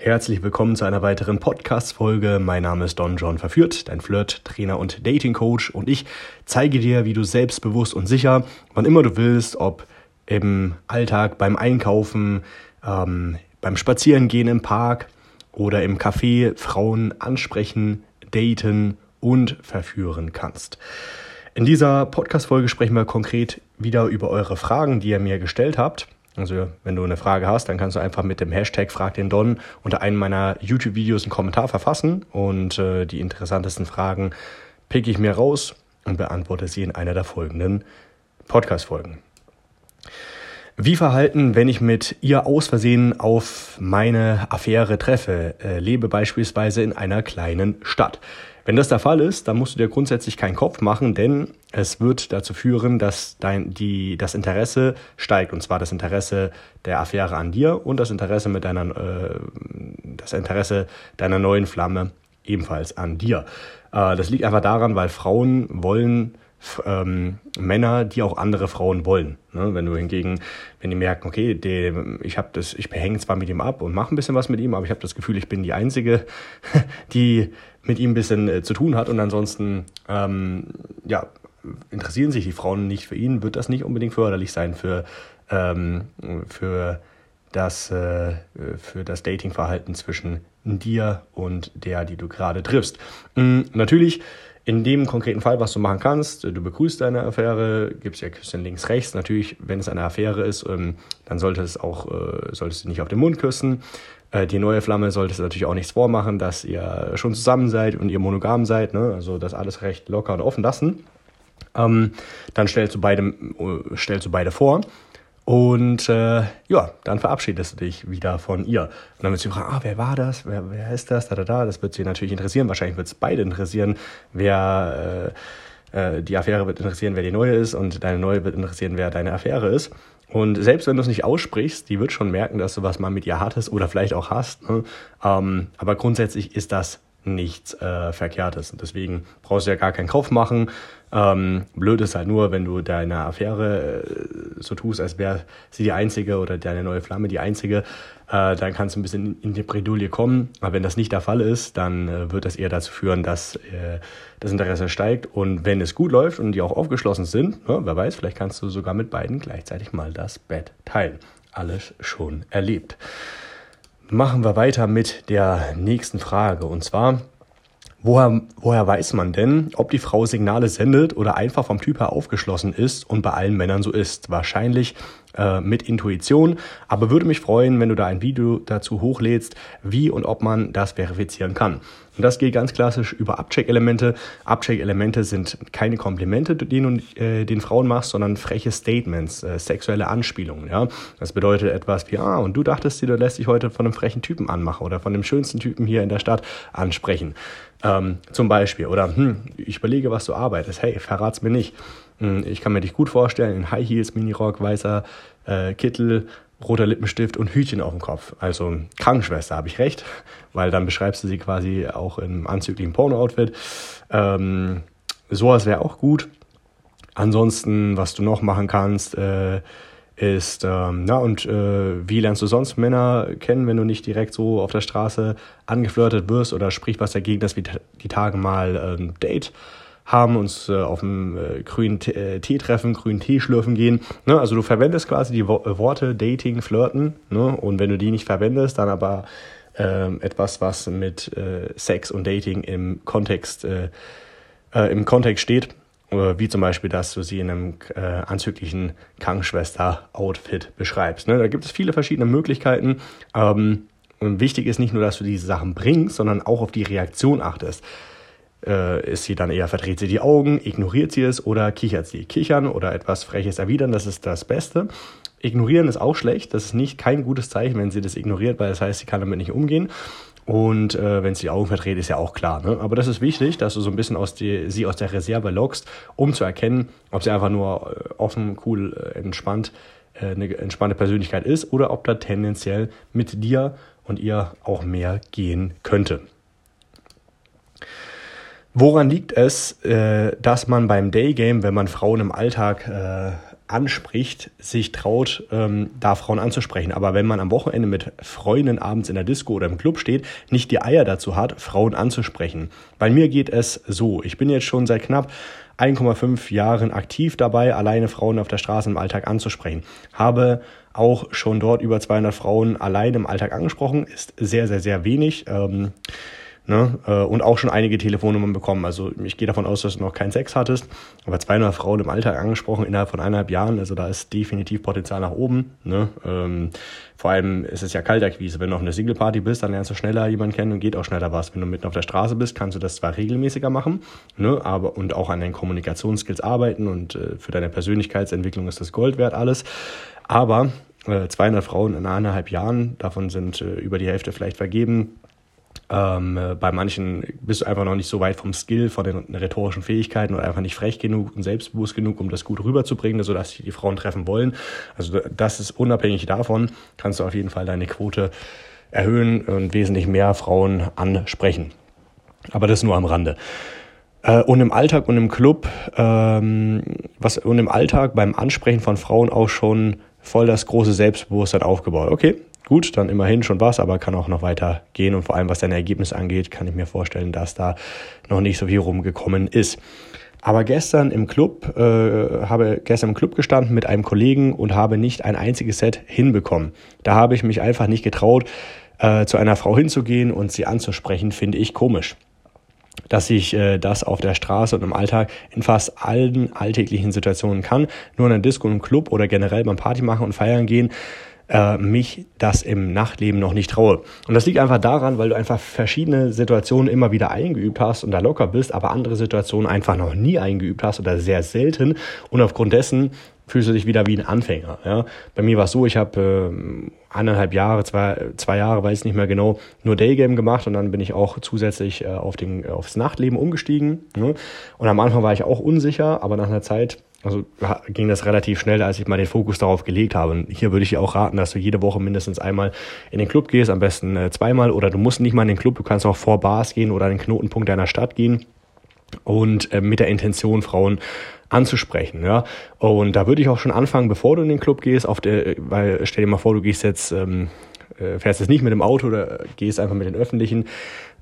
Herzlich willkommen zu einer weiteren Podcast-Folge. Mein Name ist Don John Verführt, dein Flirt, Trainer und Dating-Coach und ich zeige dir, wie du selbstbewusst und sicher, wann immer du willst, ob im Alltag, beim Einkaufen, ähm, beim Spazierengehen im Park oder im Café Frauen ansprechen, daten und verführen kannst. In dieser Podcast-Folge sprechen wir konkret wieder über eure Fragen, die ihr mir gestellt habt. Also wenn du eine Frage hast, dann kannst du einfach mit dem Hashtag Frag den Don unter einem meiner YouTube-Videos einen Kommentar verfassen und äh, die interessantesten Fragen pick ich mir raus und beantworte sie in einer der folgenden Podcast-Folgen. Wie verhalten, wenn ich mit ihr aus Versehen auf meine Affäre treffe, äh, lebe beispielsweise in einer kleinen Stadt? Wenn das der Fall ist, dann musst du dir grundsätzlich keinen Kopf machen, denn es wird dazu führen, dass dein, die, das Interesse steigt. Und zwar das Interesse der Affäre an dir und das Interesse mit deiner, äh, das Interesse deiner neuen Flamme ebenfalls an dir. Äh, das liegt einfach daran, weil Frauen wollen ähm, Männer, die auch andere Frauen wollen. Ne? Wenn du hingegen, wenn die merken, okay, die, ich habe das, ich hänge zwar mit ihm ab und mache ein bisschen was mit ihm, aber ich habe das Gefühl, ich bin die Einzige, die mit ihm ein bisschen äh, zu tun hat und ansonsten ähm, ja, interessieren sich die Frauen nicht für ihn, wird das nicht unbedingt förderlich sein für, ähm, für das, äh, das Datingverhalten zwischen dir und der, die du gerade triffst. Mhm, natürlich in dem konkreten Fall, was du machen kannst, du begrüßt deine Affäre, gibst ja Küsschen links, rechts. Natürlich, wenn es eine Affäre ist, ähm, dann sollte es auch, äh, solltest du nicht auf den Mund küssen. Äh, die neue Flamme solltest du natürlich auch nichts vormachen, dass ihr schon zusammen seid und ihr monogam seid. Ne? Also das alles recht locker und offen lassen. Ähm, dann stellst du beide, äh, stellst du beide vor und äh, ja, dann verabschiedest du dich wieder von ihr. Und dann wird sie fragen, ah, wer war das? Wer, wer ist das? Da, da, da. Das wird sie natürlich interessieren. Wahrscheinlich wird es beide interessieren, wer äh, äh, die Affäre wird interessieren, wer die neue ist und deine neue wird interessieren, wer deine Affäre ist. Und selbst wenn du es nicht aussprichst, die wird schon merken, dass du was mal mit ihr hattest oder vielleicht auch hast. Ne? Ähm, aber grundsätzlich ist das nichts äh, Verkehrtes. Und deswegen brauchst du ja gar keinen Kopf machen. Ähm, blöd ist halt nur, wenn du deine Affäre äh, so tust, als wäre sie die einzige oder deine neue Flamme die einzige, äh, dann kannst du ein bisschen in die Bredouille kommen. Aber wenn das nicht der Fall ist, dann äh, wird das eher dazu führen, dass äh, das Interesse steigt. Und wenn es gut läuft und die auch aufgeschlossen sind, ja, wer weiß, vielleicht kannst du sogar mit beiden gleichzeitig mal das Bett teilen. Alles schon erlebt machen wir weiter mit der nächsten Frage. Und zwar, woher, woher weiß man denn, ob die Frau Signale sendet oder einfach vom Typ her aufgeschlossen ist und bei allen Männern so ist? Wahrscheinlich äh, mit Intuition, aber würde mich freuen, wenn du da ein Video dazu hochlädst, wie und ob man das verifizieren kann. Und das geht ganz klassisch über Abcheck-Elemente. Abcheck-Elemente sind keine Komplimente, die du äh, den Frauen machst, sondern freche Statements, äh, sexuelle Anspielungen. Ja? Das bedeutet etwas wie, ah, und du dachtest dir, du lässt dich heute von einem frechen Typen anmachen oder von dem schönsten Typen hier in der Stadt ansprechen. Ähm, zum Beispiel. Oder, hm, ich überlege, was du arbeitest. Hey, verrat's mir nicht. Hm, ich kann mir dich gut vorstellen, in High Heels, Minirock, weißer äh, Kittel, roter Lippenstift und Hütchen auf dem Kopf. Also Krankenschwester, habe ich recht, weil dann beschreibst du sie quasi auch im anzüglichen Porno-Outfit. Ähm, sowas wäre auch gut. Ansonsten, was du noch machen kannst, äh, ist, ähm, na und äh, wie lernst du sonst Männer kennen, wenn du nicht direkt so auf der Straße angeflirtet wirst oder spricht was dagegen, dass wir die Tage mal ein ähm, Date haben, uns äh, auf dem äh, grünen Tee, äh, Tee treffen, grünen Tee schlürfen gehen. Ne? Also du verwendest quasi die Wo äh, Worte Dating, Flirten ne? und wenn du die nicht verwendest, dann aber äh, etwas, was mit äh, Sex und Dating im Kontext, äh, im Kontext steht, wie zum Beispiel, dass du sie in einem anzüglichen Krankenschwester-Outfit beschreibst. Ne? Da gibt es viele verschiedene Möglichkeiten. Ähm, und wichtig ist nicht nur, dass du diese Sachen bringst, sondern auch auf die Reaktion achtest äh, ist sie dann eher, verdreht sie die Augen, ignoriert sie es oder kichert sie. Kichern oder etwas Freches erwidern, das ist das Beste. Ignorieren ist auch schlecht, das ist nicht kein gutes Zeichen, wenn sie das ignoriert, weil das heißt, sie kann damit nicht umgehen. Und äh, wenn sie die Augen verdreht, ist ja auch klar. Ne? Aber das ist wichtig, dass du so ein bisschen aus die, sie aus der Reserve lockst, um zu erkennen, ob sie einfach nur äh, offen, cool, äh, entspannt, äh, eine entspannte Persönlichkeit ist oder ob da tendenziell mit dir und ihr auch mehr gehen könnte. Woran liegt es, äh, dass man beim Daygame, wenn man Frauen im Alltag äh, anspricht, sich traut, ähm, da Frauen anzusprechen. Aber wenn man am Wochenende mit Freunden abends in der Disco oder im Club steht, nicht die Eier dazu hat, Frauen anzusprechen. Bei mir geht es so. Ich bin jetzt schon seit knapp 1,5 Jahren aktiv dabei, alleine Frauen auf der Straße im Alltag anzusprechen. Habe auch schon dort über 200 Frauen allein im Alltag angesprochen. Ist sehr, sehr, sehr wenig. Ähm, Ne? Äh, und auch schon einige Telefonnummern bekommen. Also ich gehe davon aus, dass du noch keinen Sex hattest, aber 200 Frauen im Alltag angesprochen innerhalb von eineinhalb Jahren. Also da ist definitiv Potenzial nach oben. Ne? Ähm, vor allem ist es ja Kaltakquise. Wenn du auf einer Single-Party bist, dann lernst du schneller jemanden kennen und geht auch schneller was. Wenn du mitten auf der Straße bist, kannst du das zwar regelmäßiger machen, ne? aber und auch an deinen Kommunikationsskills arbeiten und äh, für deine Persönlichkeitsentwicklung ist das Gold wert alles. Aber äh, 200 Frauen in eineinhalb Jahren, davon sind äh, über die Hälfte vielleicht vergeben ähm, äh, bei manchen bist du einfach noch nicht so weit vom Skill, von den rhetorischen Fähigkeiten oder einfach nicht frech genug und selbstbewusst genug, um das gut rüberzubringen, sodass die, die Frauen treffen wollen. Also das ist unabhängig davon, kannst du auf jeden Fall deine Quote erhöhen und wesentlich mehr Frauen ansprechen. Aber das nur am Rande. Äh, und im Alltag und im Club, ähm, was und im Alltag beim Ansprechen von Frauen auch schon voll das große Selbstbewusstsein aufgebaut. Okay, gut, dann immerhin schon was, aber kann auch noch weiter gehen. Und vor allem, was deine Ergebnisse angeht, kann ich mir vorstellen, dass da noch nicht so viel rumgekommen ist. Aber gestern im Club, äh, habe gestern im Club gestanden mit einem Kollegen und habe nicht ein einziges Set hinbekommen. Da habe ich mich einfach nicht getraut, äh, zu einer Frau hinzugehen und sie anzusprechen, finde ich komisch. Dass ich äh, das auf der Straße und im Alltag in fast allen alltäglichen Situationen kann, nur in einer Disco, im Club oder generell beim Party machen und feiern gehen, äh, mich das im Nachtleben noch nicht traue. Und das liegt einfach daran, weil du einfach verschiedene Situationen immer wieder eingeübt hast und da locker bist, aber andere Situationen einfach noch nie eingeübt hast oder sehr selten. Und aufgrund dessen fühlst du dich wieder wie ein Anfänger. Ja? Bei mir war es so, ich habe äh, eineinhalb Jahre, zwei, zwei Jahre, weiß nicht mehr genau, nur Daygame gemacht und dann bin ich auch zusätzlich äh, auf den, aufs Nachtleben umgestiegen. Ne? Und am Anfang war ich auch unsicher, aber nach einer Zeit also ging das relativ schnell, als ich mal den Fokus darauf gelegt habe. Und hier würde ich dir auch raten, dass du jede Woche mindestens einmal in den Club gehst, am besten äh, zweimal oder du musst nicht mal in den Club, du kannst auch vor Bars gehen oder an den Knotenpunkt deiner Stadt gehen und äh, mit der Intention Frauen anzusprechen, ja. Und da würde ich auch schon anfangen, bevor du in den Club gehst, auf der, weil stell dir mal vor, du gehst jetzt, ähm, äh, fährst jetzt nicht mit dem Auto oder gehst einfach mit den öffentlichen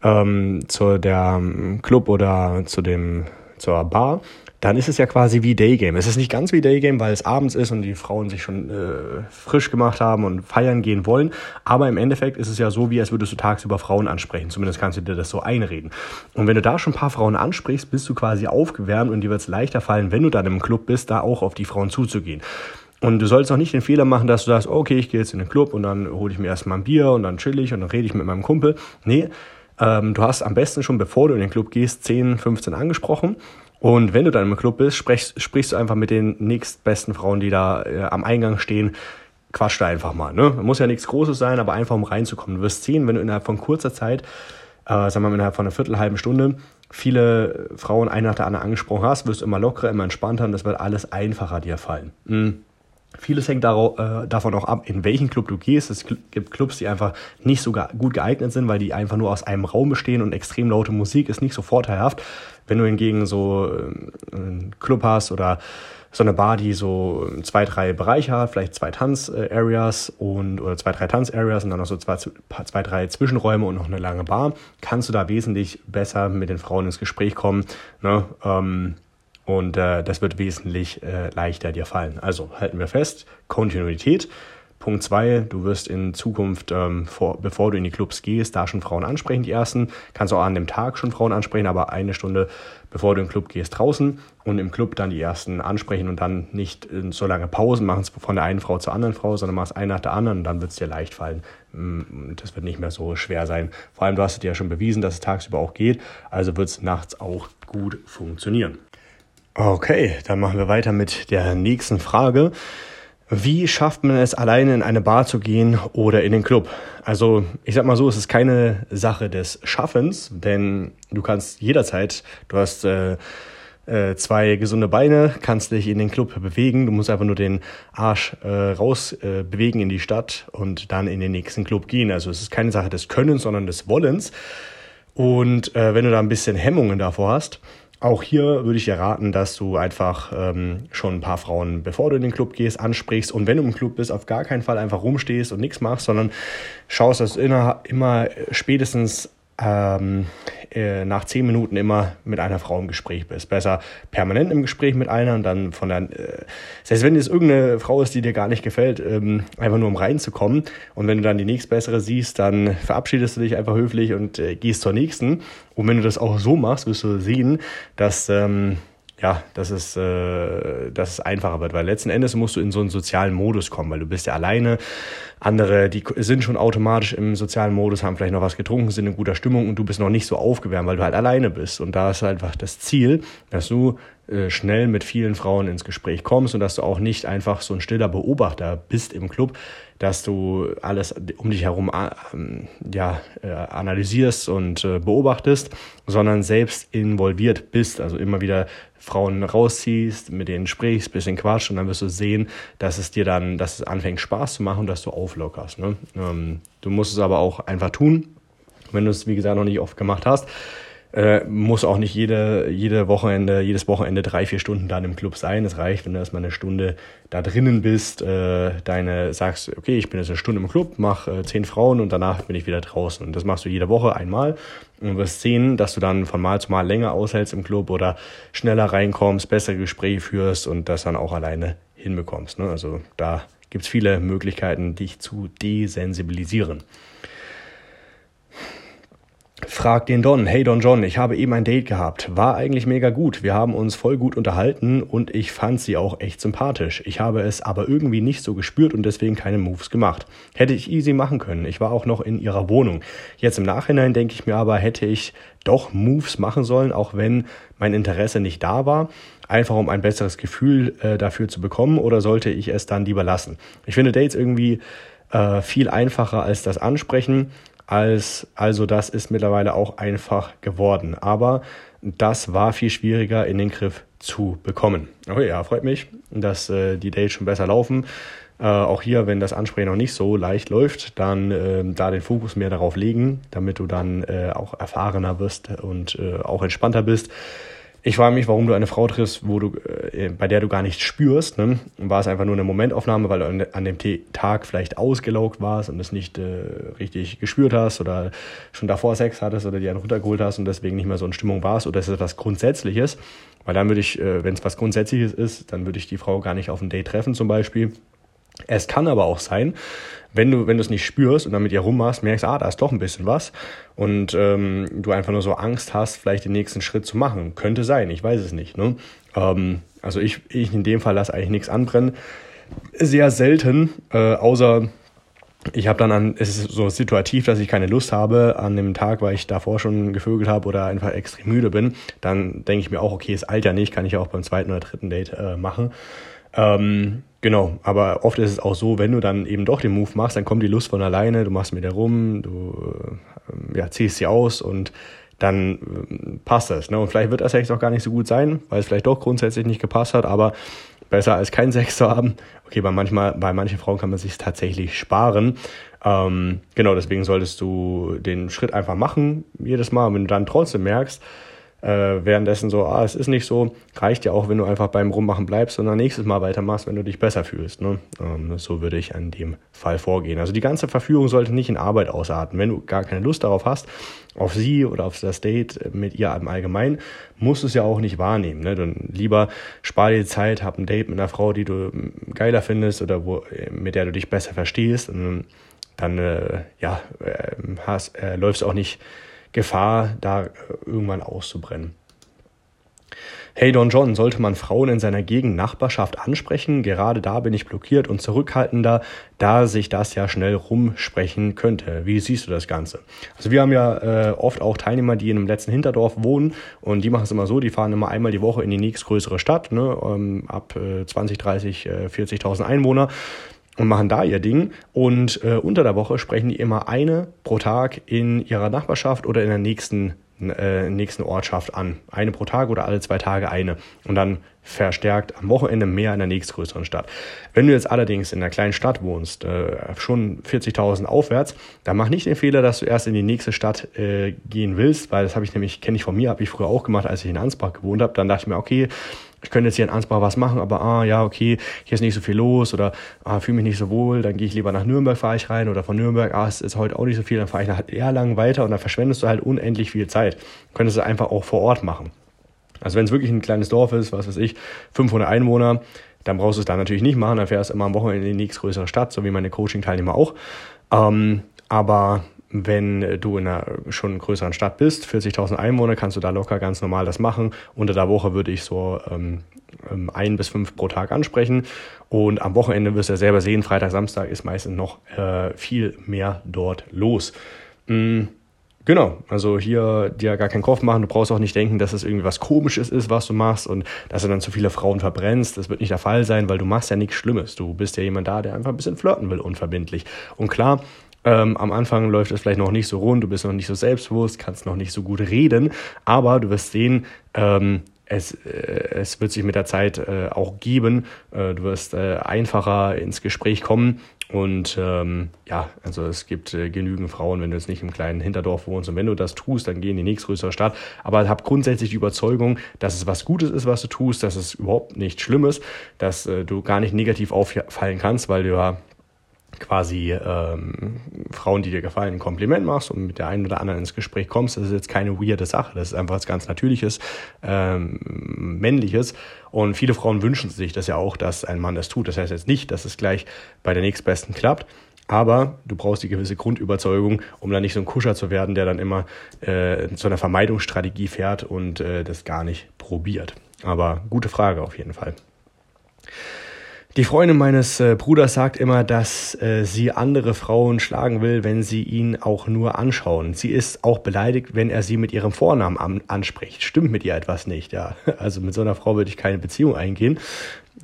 ähm, zu der ähm, Club oder zu dem zur Bar dann ist es ja quasi wie Daygame. Es ist nicht ganz wie Daygame, weil es abends ist und die Frauen sich schon äh, frisch gemacht haben und feiern gehen wollen. Aber im Endeffekt ist es ja so, wie als würdest du tagsüber Frauen ansprechen. Zumindest kannst du dir das so einreden. Und wenn du da schon ein paar Frauen ansprichst, bist du quasi aufgewärmt und dir wird es leichter fallen, wenn du dann im Club bist, da auch auf die Frauen zuzugehen. Und du sollst auch nicht den Fehler machen, dass du sagst, okay, ich gehe jetzt in den Club und dann hole ich mir erstmal ein Bier und dann chill ich und dann rede ich mit meinem Kumpel. Nee, ähm, du hast am besten schon, bevor du in den Club gehst, 10, 15 angesprochen und wenn du dann im Club bist, sprichst, sprichst du einfach mit den nächstbesten Frauen, die da äh, am Eingang stehen. Quatsch da einfach mal. Ne? Muss ja nichts Großes sein, aber einfach um reinzukommen. Du wirst sehen, wenn du innerhalb von kurzer Zeit, äh, sagen wir mal innerhalb von einer Viertelhalben Stunde, viele Frauen eine nach der anderen angesprochen hast, wirst du immer lockerer, immer entspannter und das wird alles einfacher dir fallen. Mhm. Vieles hängt darauf, äh, davon auch ab, in welchen Club du gehst. Es gibt Clubs, die einfach nicht so gut geeignet sind, weil die einfach nur aus einem Raum bestehen und extrem laute Musik ist nicht so vorteilhaft. Wenn du hingegen so äh, einen Club hast oder so eine Bar, die so zwei, drei Bereiche hat, vielleicht zwei Tanz-Areas und oder zwei, drei Tanz-Areas und dann noch so zwei, zwei, drei Zwischenräume und noch eine lange Bar, kannst du da wesentlich besser mit den Frauen ins Gespräch kommen. Ne? Ähm, und äh, das wird wesentlich äh, leichter dir fallen. Also halten wir fest, Kontinuität. Punkt zwei, du wirst in Zukunft, ähm, vor, bevor du in die Clubs gehst, da schon Frauen ansprechen, die ersten. Kannst auch an dem Tag schon Frauen ansprechen, aber eine Stunde bevor du in den Club gehst draußen und im Club dann die ersten ansprechen und dann nicht so lange Pausen machen von der einen Frau zur anderen Frau, sondern machst eine nach der anderen und dann wird es dir leicht fallen. Mm, das wird nicht mehr so schwer sein. Vor allem, du hast dir ja schon bewiesen, dass es tagsüber auch geht, also wird es nachts auch gut funktionieren. Okay, dann machen wir weiter mit der nächsten Frage. Wie schafft man es, alleine in eine Bar zu gehen oder in den Club? Also, ich sag mal so, es ist keine Sache des Schaffens, denn du kannst jederzeit, du hast äh, äh, zwei gesunde Beine, kannst dich in den Club bewegen. Du musst einfach nur den Arsch äh, raus äh, bewegen in die Stadt und dann in den nächsten Club gehen. Also, es ist keine Sache des Könnens, sondern des Wollens. Und äh, wenn du da ein bisschen Hemmungen davor hast, auch hier würde ich dir raten, dass du einfach ähm, schon ein paar Frauen, bevor du in den Club gehst, ansprichst. Und wenn du im Club bist, auf gar keinen Fall einfach rumstehst und nichts machst, sondern schaust, dass du immer, immer spätestens ähm, äh, nach zehn Minuten immer mit einer Frau im Gespräch bist. Besser permanent im Gespräch mit einer und dann von der, äh, selbst wenn es irgendeine Frau ist, die dir gar nicht gefällt, ähm, einfach nur um reinzukommen. Und wenn du dann die nächstbessere siehst, dann verabschiedest du dich einfach höflich und äh, gehst zur nächsten. Und wenn du das auch so machst, wirst du sehen, dass ähm, ja, dass es, äh, dass es einfacher wird, weil letzten Endes musst du in so einen sozialen Modus kommen, weil du bist ja alleine. Andere, die sind schon automatisch im sozialen Modus, haben vielleicht noch was getrunken, sind in guter Stimmung und du bist noch nicht so aufgewärmt, weil du halt alleine bist. Und da ist einfach das Ziel, dass du äh, schnell mit vielen Frauen ins Gespräch kommst und dass du auch nicht einfach so ein stiller Beobachter bist im Club, dass du alles um dich herum ähm, ja, äh, analysierst und äh, beobachtest, sondern selbst involviert bist, also immer wieder Frauen rausziehst, mit denen sprichst, bisschen quatsch und dann wirst du sehen, dass es dir dann, dass es anfängt Spaß zu machen und dass du auflockerst. Ne? Ähm, du musst es aber auch einfach tun, wenn du es wie gesagt noch nicht oft gemacht hast äh, muss auch nicht jede, jede Wochenende, jedes Wochenende drei, vier Stunden dann im Club sein. Es reicht, wenn du erstmal eine Stunde da drinnen bist, äh, deine sagst, okay, ich bin jetzt eine Stunde im Club, mach äh, zehn Frauen und danach bin ich wieder draußen. Und das machst du jede Woche einmal und wirst sehen, dass du dann von Mal zu Mal länger aushältst im Club oder schneller reinkommst, bessere Gespräche führst und das dann auch alleine hinbekommst. Ne? Also da gibt's viele Möglichkeiten, dich zu desensibilisieren. Frag den Don, hey Don John, ich habe eben ein Date gehabt. War eigentlich mega gut. Wir haben uns voll gut unterhalten und ich fand sie auch echt sympathisch. Ich habe es aber irgendwie nicht so gespürt und deswegen keine Moves gemacht. Hätte ich easy machen können. Ich war auch noch in ihrer Wohnung. Jetzt im Nachhinein denke ich mir aber, hätte ich doch Moves machen sollen, auch wenn mein Interesse nicht da war, einfach um ein besseres Gefühl äh, dafür zu bekommen oder sollte ich es dann lieber lassen? Ich finde Dates irgendwie äh, viel einfacher als das Ansprechen als, also das ist mittlerweile auch einfach geworden. Aber das war viel schwieriger in den Griff zu bekommen. Okay, ja, freut mich, dass äh, die Dates schon besser laufen. Äh, auch hier, wenn das Ansprechen noch nicht so leicht läuft, dann äh, da den Fokus mehr darauf legen, damit du dann äh, auch erfahrener wirst und äh, auch entspannter bist. Ich frage mich, warum du eine Frau triffst, wo du, äh, bei der du gar nichts spürst. Ne? War es einfach nur eine Momentaufnahme, weil du an, dem Tag vielleicht ausgelaugt warst und es nicht äh, richtig gespürt hast oder schon davor Sex hattest oder dir einen runtergeholt hast und deswegen nicht mehr so in Stimmung warst oder ist es etwas Grundsätzliches? Weil dann würde ich, äh, wenn es was Grundsätzliches ist, dann würde ich die Frau gar nicht auf ein Date treffen zum Beispiel. Es kann aber auch sein, wenn du, wenn du es nicht spürst und dann mit ihr rummachst, merkst, ah, da ist doch ein bisschen was und ähm, du einfach nur so Angst hast, vielleicht den nächsten Schritt zu machen. Könnte sein, ich weiß es nicht. Ne? Ähm, also ich, ich in dem Fall lasse eigentlich nichts anbrennen. Sehr selten, äh, außer ich habe dann an, es ist so situativ, dass ich keine Lust habe an dem Tag, weil ich davor schon gevögelt habe oder einfach extrem müde bin, dann denke ich mir auch, okay, es eilt ja nicht, kann ich auch beim zweiten oder dritten Date äh, machen. Ähm, genau, aber oft ist es auch so, wenn du dann eben doch den Move machst, dann kommt die Lust von alleine, du machst mit der rum, du äh, ja, ziehst sie aus und dann äh, passt das. Ne? Und vielleicht wird das Sex auch gar nicht so gut sein, weil es vielleicht doch grundsätzlich nicht gepasst hat, aber besser als kein Sex zu haben. Okay, bei, manchmal, bei manchen Frauen kann man sich tatsächlich sparen. Ähm, genau, deswegen solltest du den Schritt einfach machen, jedes Mal. Wenn du dann trotzdem merkst, äh, währenddessen so, ah, es ist nicht so, reicht ja auch, wenn du einfach beim Rummachen bleibst und dann nächstes Mal weitermachst, wenn du dich besser fühlst. Ne? Ähm, so würde ich an dem Fall vorgehen. Also die ganze Verführung sollte nicht in Arbeit ausarten. Wenn du gar keine Lust darauf hast, auf sie oder auf das Date mit ihr im Allgemeinen, musst du es ja auch nicht wahrnehmen. Ne? Dann lieber spar dir Zeit, hab ein Date mit einer Frau, die du geiler findest oder wo, mit der du dich besser verstehst. Und dann äh, ja, äh, hast, äh, läufst auch nicht Gefahr, da äh, irgendwann auszubrennen. Hey Don John, sollte man Frauen in seiner Gegend Nachbarschaft ansprechen? Gerade da bin ich blockiert und zurückhaltender, da sich das ja schnell rumsprechen könnte. Wie siehst du das Ganze? Also wir haben ja äh, oft auch Teilnehmer, die in einem letzten Hinterdorf wohnen und die machen es immer so, die fahren immer einmal die Woche in die nächstgrößere Stadt, ne, ähm, ab äh, 20, 30, äh, 40.000 Einwohner und machen da ihr Ding. Und äh, unter der Woche sprechen die immer eine pro Tag in ihrer Nachbarschaft oder in der nächsten, äh, nächsten Ortschaft an. Eine pro Tag oder alle zwei Tage eine. Und dann verstärkt am Wochenende mehr in der nächstgrößeren Stadt. Wenn du jetzt allerdings in einer kleinen Stadt wohnst, äh, schon 40.000 aufwärts, dann mach nicht den Fehler, dass du erst in die nächste Stadt äh, gehen willst, weil das habe ich nämlich, kenne ich von mir, habe ich früher auch gemacht, als ich in Ansbach gewohnt habe. Dann dachte ich mir, okay, ich könnte jetzt hier in Ansbach was machen, aber ah ja, okay, hier ist nicht so viel los oder ah, fühle mich nicht so wohl, dann gehe ich lieber nach Nürnberg, fahre ich rein oder von Nürnberg, ah, es ist heute auch nicht so viel, dann fahre ich nach Erlangen weiter und dann verschwendest du halt unendlich viel Zeit. Könntest du einfach auch vor Ort machen. Also wenn es wirklich ein kleines Dorf ist, was weiß ich, 500 Einwohner, dann brauchst du es da natürlich nicht machen, dann fährst du immer am Wochenende in die nächstgrößere Stadt, so wie meine Coaching-Teilnehmer auch. Ähm, aber wenn du in einer schon größeren Stadt bist, 40.000 Einwohner, kannst du da locker ganz normal das machen. Unter der Woche würde ich so ähm, ähm, ein bis fünf pro Tag ansprechen. Und am Wochenende wirst du ja selber sehen, Freitag, Samstag ist meistens noch äh, viel mehr dort los. Mhm. Genau, also hier dir gar keinen Kopf machen. Du brauchst auch nicht denken, dass es irgendwie was Komisches ist, was du machst und dass du dann zu viele Frauen verbrennst. Das wird nicht der Fall sein, weil du machst ja nichts Schlimmes. Du bist ja jemand da, der einfach ein bisschen flirten will, unverbindlich. Und klar, ähm, am Anfang läuft es vielleicht noch nicht so rund, du bist noch nicht so selbstbewusst, kannst noch nicht so gut reden, aber du wirst sehen, ähm, es, äh, es wird sich mit der Zeit äh, auch geben. Äh, du wirst äh, einfacher ins Gespräch kommen. Und ähm, ja, also es gibt äh, genügend Frauen, wenn du jetzt nicht im kleinen Hinterdorf wohnst. Und wenn du das tust, dann geh in die nächstgrößere Stadt. Aber hab grundsätzlich die Überzeugung, dass es was Gutes ist, was du tust, dass es überhaupt nicht Schlimmes, dass äh, du gar nicht negativ auffallen kannst, weil du ja quasi ähm, Frauen, die dir gefallen, ein Kompliment machst und mit der einen oder anderen ins Gespräch kommst, das ist jetzt keine weirde Sache. Das ist einfach was ganz Natürliches, ähm, Männliches. Und viele Frauen wünschen sich das ja auch, dass ein Mann das tut. Das heißt jetzt nicht, dass es gleich bei der nächstbesten klappt. Aber du brauchst die gewisse Grundüberzeugung, um dann nicht so ein Kuscher zu werden, der dann immer äh, zu einer Vermeidungsstrategie fährt und äh, das gar nicht probiert. Aber gute Frage auf jeden Fall. Die Freundin meines äh, Bruders sagt immer, dass äh, sie andere Frauen schlagen will, wenn sie ihn auch nur anschauen. Sie ist auch beleidigt, wenn er sie mit ihrem Vornamen an anspricht. Stimmt mit ihr etwas nicht, ja. Also mit so einer Frau würde ich keine Beziehung eingehen,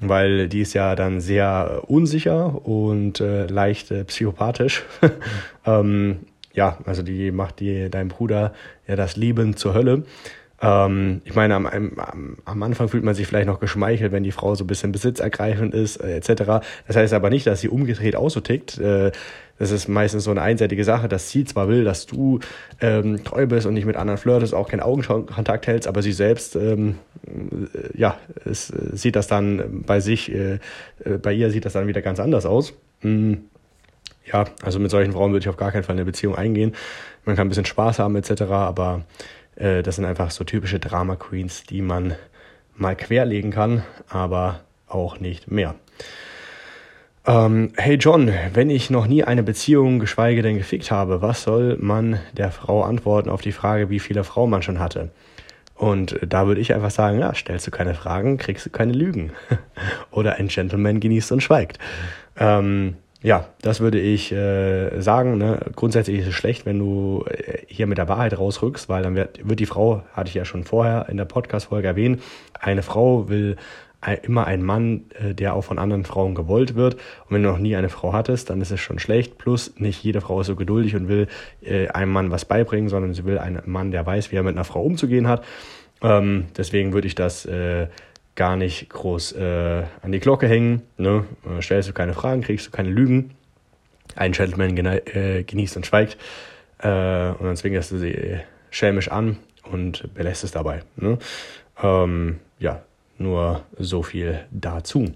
weil die ist ja dann sehr unsicher und äh, leicht äh, psychopathisch. ähm, ja, also die macht die, deinem Bruder ja das Leben zur Hölle. Ähm, ich meine, am, am, am, Anfang fühlt man sich vielleicht noch geschmeichelt, wenn die Frau so ein bisschen besitzergreifend ist, äh, etc. Das heißt aber nicht, dass sie umgedreht auch so tickt. Äh, das ist meistens so eine einseitige Sache, dass sie zwar will, dass du ähm, treu bist und nicht mit anderen flirtest, auch keinen Augenkontakt hältst, aber sie selbst, ähm, äh, ja, es, äh, sieht das dann bei sich, äh, äh, bei ihr sieht das dann wieder ganz anders aus. Mhm. Ja, also mit solchen Frauen würde ich auf gar keinen Fall eine Beziehung eingehen. Man kann ein bisschen Spaß haben etc., aber äh, das sind einfach so typische Drama Queens, die man mal querlegen kann, aber auch nicht mehr. Ähm, hey John, wenn ich noch nie eine Beziehung, geschweige denn gefickt habe, was soll man der Frau antworten auf die Frage, wie viele Frauen man schon hatte? Und da würde ich einfach sagen, ja, stellst du keine Fragen, kriegst du keine Lügen. Oder ein Gentleman genießt und schweigt. Ähm, ja, das würde ich äh, sagen. Ne? Grundsätzlich ist es schlecht, wenn du äh, hier mit der Wahrheit rausrückst, weil dann wird, wird die Frau, hatte ich ja schon vorher in der Podcast-Folge erwähnt, eine Frau will immer ein Mann, äh, der auch von anderen Frauen gewollt wird. Und wenn du noch nie eine Frau hattest, dann ist es schon schlecht. Plus, nicht jede Frau ist so geduldig und will äh, einem Mann was beibringen, sondern sie will einen Mann, der weiß, wie er mit einer Frau umzugehen hat. Ähm, deswegen würde ich das äh, gar nicht groß äh, an die Glocke hängen. Ne? Äh, stellst du keine Fragen, kriegst du keine Lügen. Ein Gentleman äh, genießt und schweigt. Äh, und dann zwingerst du sie schelmisch an und belässt es dabei. Ne? Ähm, ja, nur so viel dazu.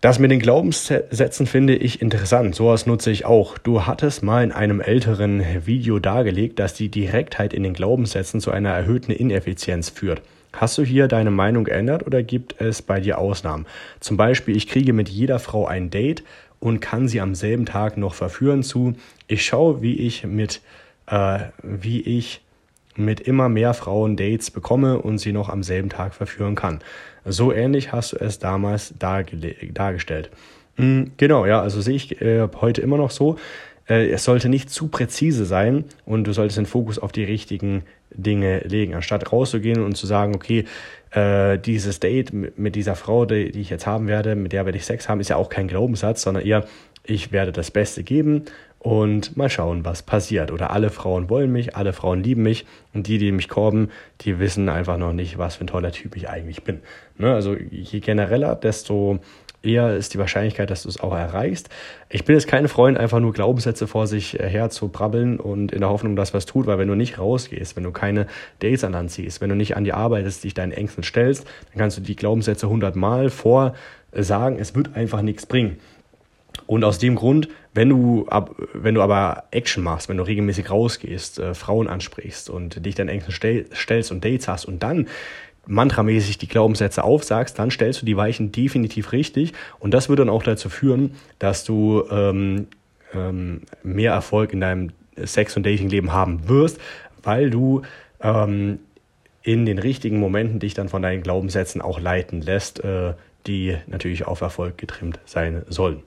Das mit den Glaubenssätzen finde ich interessant. Sowas nutze ich auch. Du hattest mal in einem älteren Video dargelegt, dass die Direktheit in den Glaubenssätzen zu einer erhöhten Ineffizienz führt. Hast du hier deine Meinung geändert oder gibt es bei dir Ausnahmen? Zum Beispiel, ich kriege mit jeder Frau ein Date und kann sie am selben Tag noch verführen zu. Ich schaue, wie ich mit, äh, wie ich mit immer mehr Frauen Dates bekomme und sie noch am selben Tag verführen kann. So ähnlich hast du es damals dargestellt. Mhm, genau, ja, also sehe ich äh, heute immer noch so. Äh, es sollte nicht zu präzise sein und du solltest den Fokus auf die richtigen Dinge legen, anstatt rauszugehen und zu sagen, okay, äh, dieses Date mit, dieser Frau, die, die, ich jetzt haben werde, mit der werde ich Sex haben, ist ja auch kein Glaubenssatz, sondern eher, ich werde das Beste geben und mal schauen, was passiert. Oder alle Frauen wollen mich, alle Frauen lieben mich und die, die mich korben, die wissen einfach noch nicht, was für ein toller Typ ich eigentlich bin. Ne? Also je genereller, desto eher ist die Wahrscheinlichkeit, dass du es auch erreichst. Ich bin jetzt kein Freund, einfach nur Glaubenssätze vor sich her zu brabbeln und in der Hoffnung, dass was tut, weil wenn du nicht rausgehst, wenn du keine Dates an anziehst, wenn du nicht an die arbeitest, dich deinen Ängsten stellst, dann kannst du die Glaubenssätze hundertmal vor sagen, es wird einfach nichts bringen. Und aus dem Grund, wenn du, ab, wenn du aber Action machst, wenn du regelmäßig rausgehst, äh, Frauen ansprichst und dich dann Ängsten stell, stellst und Dates hast und dann mantramäßig die Glaubenssätze aufsagst, dann stellst du die Weichen definitiv richtig und das wird dann auch dazu führen, dass du ähm, ähm, mehr Erfolg in deinem Sex- und Datingleben haben wirst, weil du ähm, in den richtigen Momenten dich dann von deinen Glaubenssätzen auch leiten lässt, äh, die natürlich auf Erfolg getrimmt sein sollen.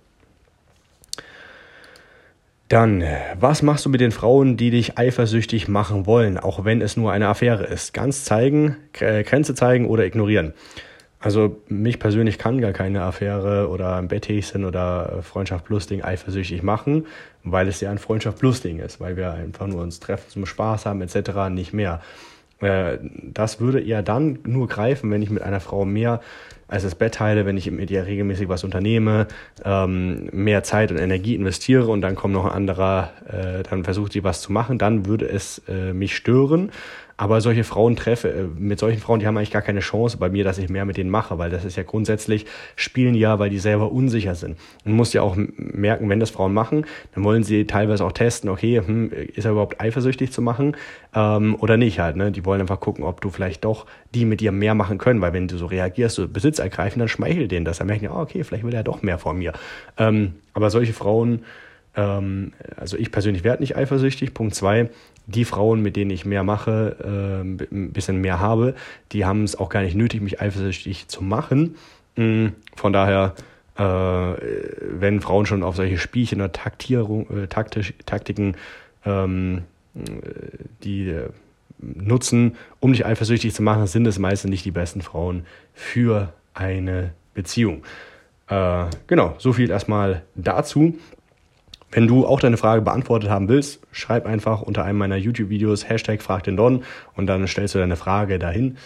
Dann, was machst du mit den Frauen, die dich eifersüchtig machen wollen, auch wenn es nur eine Affäre ist? Ganz zeigen, Grenze zeigen oder ignorieren. Also mich persönlich kann gar keine Affäre oder ein Betthäschen oder Freundschaft plus Ding eifersüchtig machen, weil es ja ein Freundschaft plus Ding ist, weil wir einfach nur uns treffen zum Spaß haben etc. nicht mehr. Äh, das würde eher dann nur greifen, wenn ich mit einer Frau mehr als das Bett teile, wenn ich mit ihr regelmäßig was unternehme, ähm, mehr Zeit und Energie investiere und dann kommt noch ein anderer, äh, dann versucht sie was zu machen, dann würde es äh, mich stören. Aber solche Frauen treffe, äh, mit solchen Frauen, die haben eigentlich gar keine Chance bei mir, dass ich mehr mit denen mache, weil das ist ja grundsätzlich, spielen ja, weil die selber unsicher sind. Man muss ja auch merken, wenn das Frauen machen, dann wollen sie teilweise auch testen, okay, hm, ist er überhaupt eifersüchtig zu machen ähm, oder nicht halt. Ne? Die wollen einfach gucken, ob du vielleicht doch die mit dir mehr machen können, weil wenn du so reagierst, so Besitz ergreifen, dann schmeichelt denen das. Dann merken die, okay, vielleicht will er doch mehr von mir. Ähm, aber solche Frauen, ähm, also ich persönlich werde nicht eifersüchtig. Punkt zwei, die Frauen, mit denen ich mehr mache, äh, ein bisschen mehr habe, die haben es auch gar nicht nötig, mich eifersüchtig zu machen. Mm, von daher, äh, wenn Frauen schon auf solche Spielchen oder Taktierung, äh, Taktisch, Taktiken, ähm, die äh, nutzen, um dich eifersüchtig zu machen, sind es meistens nicht die besten Frauen für eine Beziehung. Äh, genau, so viel erstmal dazu. Wenn du auch deine Frage beantwortet haben willst, schreib einfach unter einem meiner YouTube-Videos Hashtag Frag den Don und dann stellst du deine Frage dahin.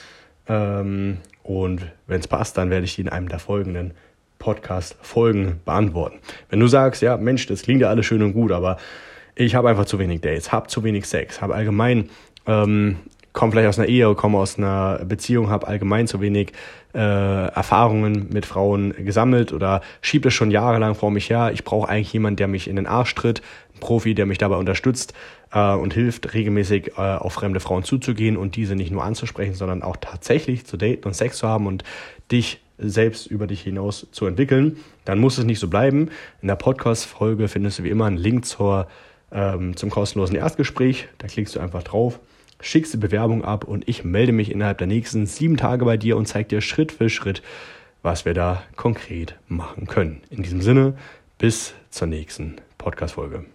Ähm, und wenn es passt, dann werde ich die in einem der folgenden Podcast-Folgen beantworten. Wenn du sagst, ja, Mensch, das klingt ja alles schön und gut, aber ich habe einfach zu wenig Dates, habe zu wenig Sex, habe allgemein ähm, komme vielleicht aus einer Ehe, komme aus einer Beziehung, habe allgemein zu wenig äh, Erfahrungen mit Frauen gesammelt oder schiebe das schon jahrelang vor mich her. Ich brauche eigentlich jemanden, der mich in den Arsch tritt, ein Profi, der mich dabei unterstützt äh, und hilft, regelmäßig äh, auf fremde Frauen zuzugehen und diese nicht nur anzusprechen, sondern auch tatsächlich zu daten und Sex zu haben und dich selbst über dich hinaus zu entwickeln. Dann muss es nicht so bleiben. In der Podcast-Folge findest du wie immer einen Link zur, ähm, zum kostenlosen Erstgespräch. Da klickst du einfach drauf schickst die Bewerbung ab und ich melde mich innerhalb der nächsten sieben Tage bei dir und zeige dir Schritt für Schritt, was wir da konkret machen können. In diesem Sinne, bis zur nächsten Podcast-Folge.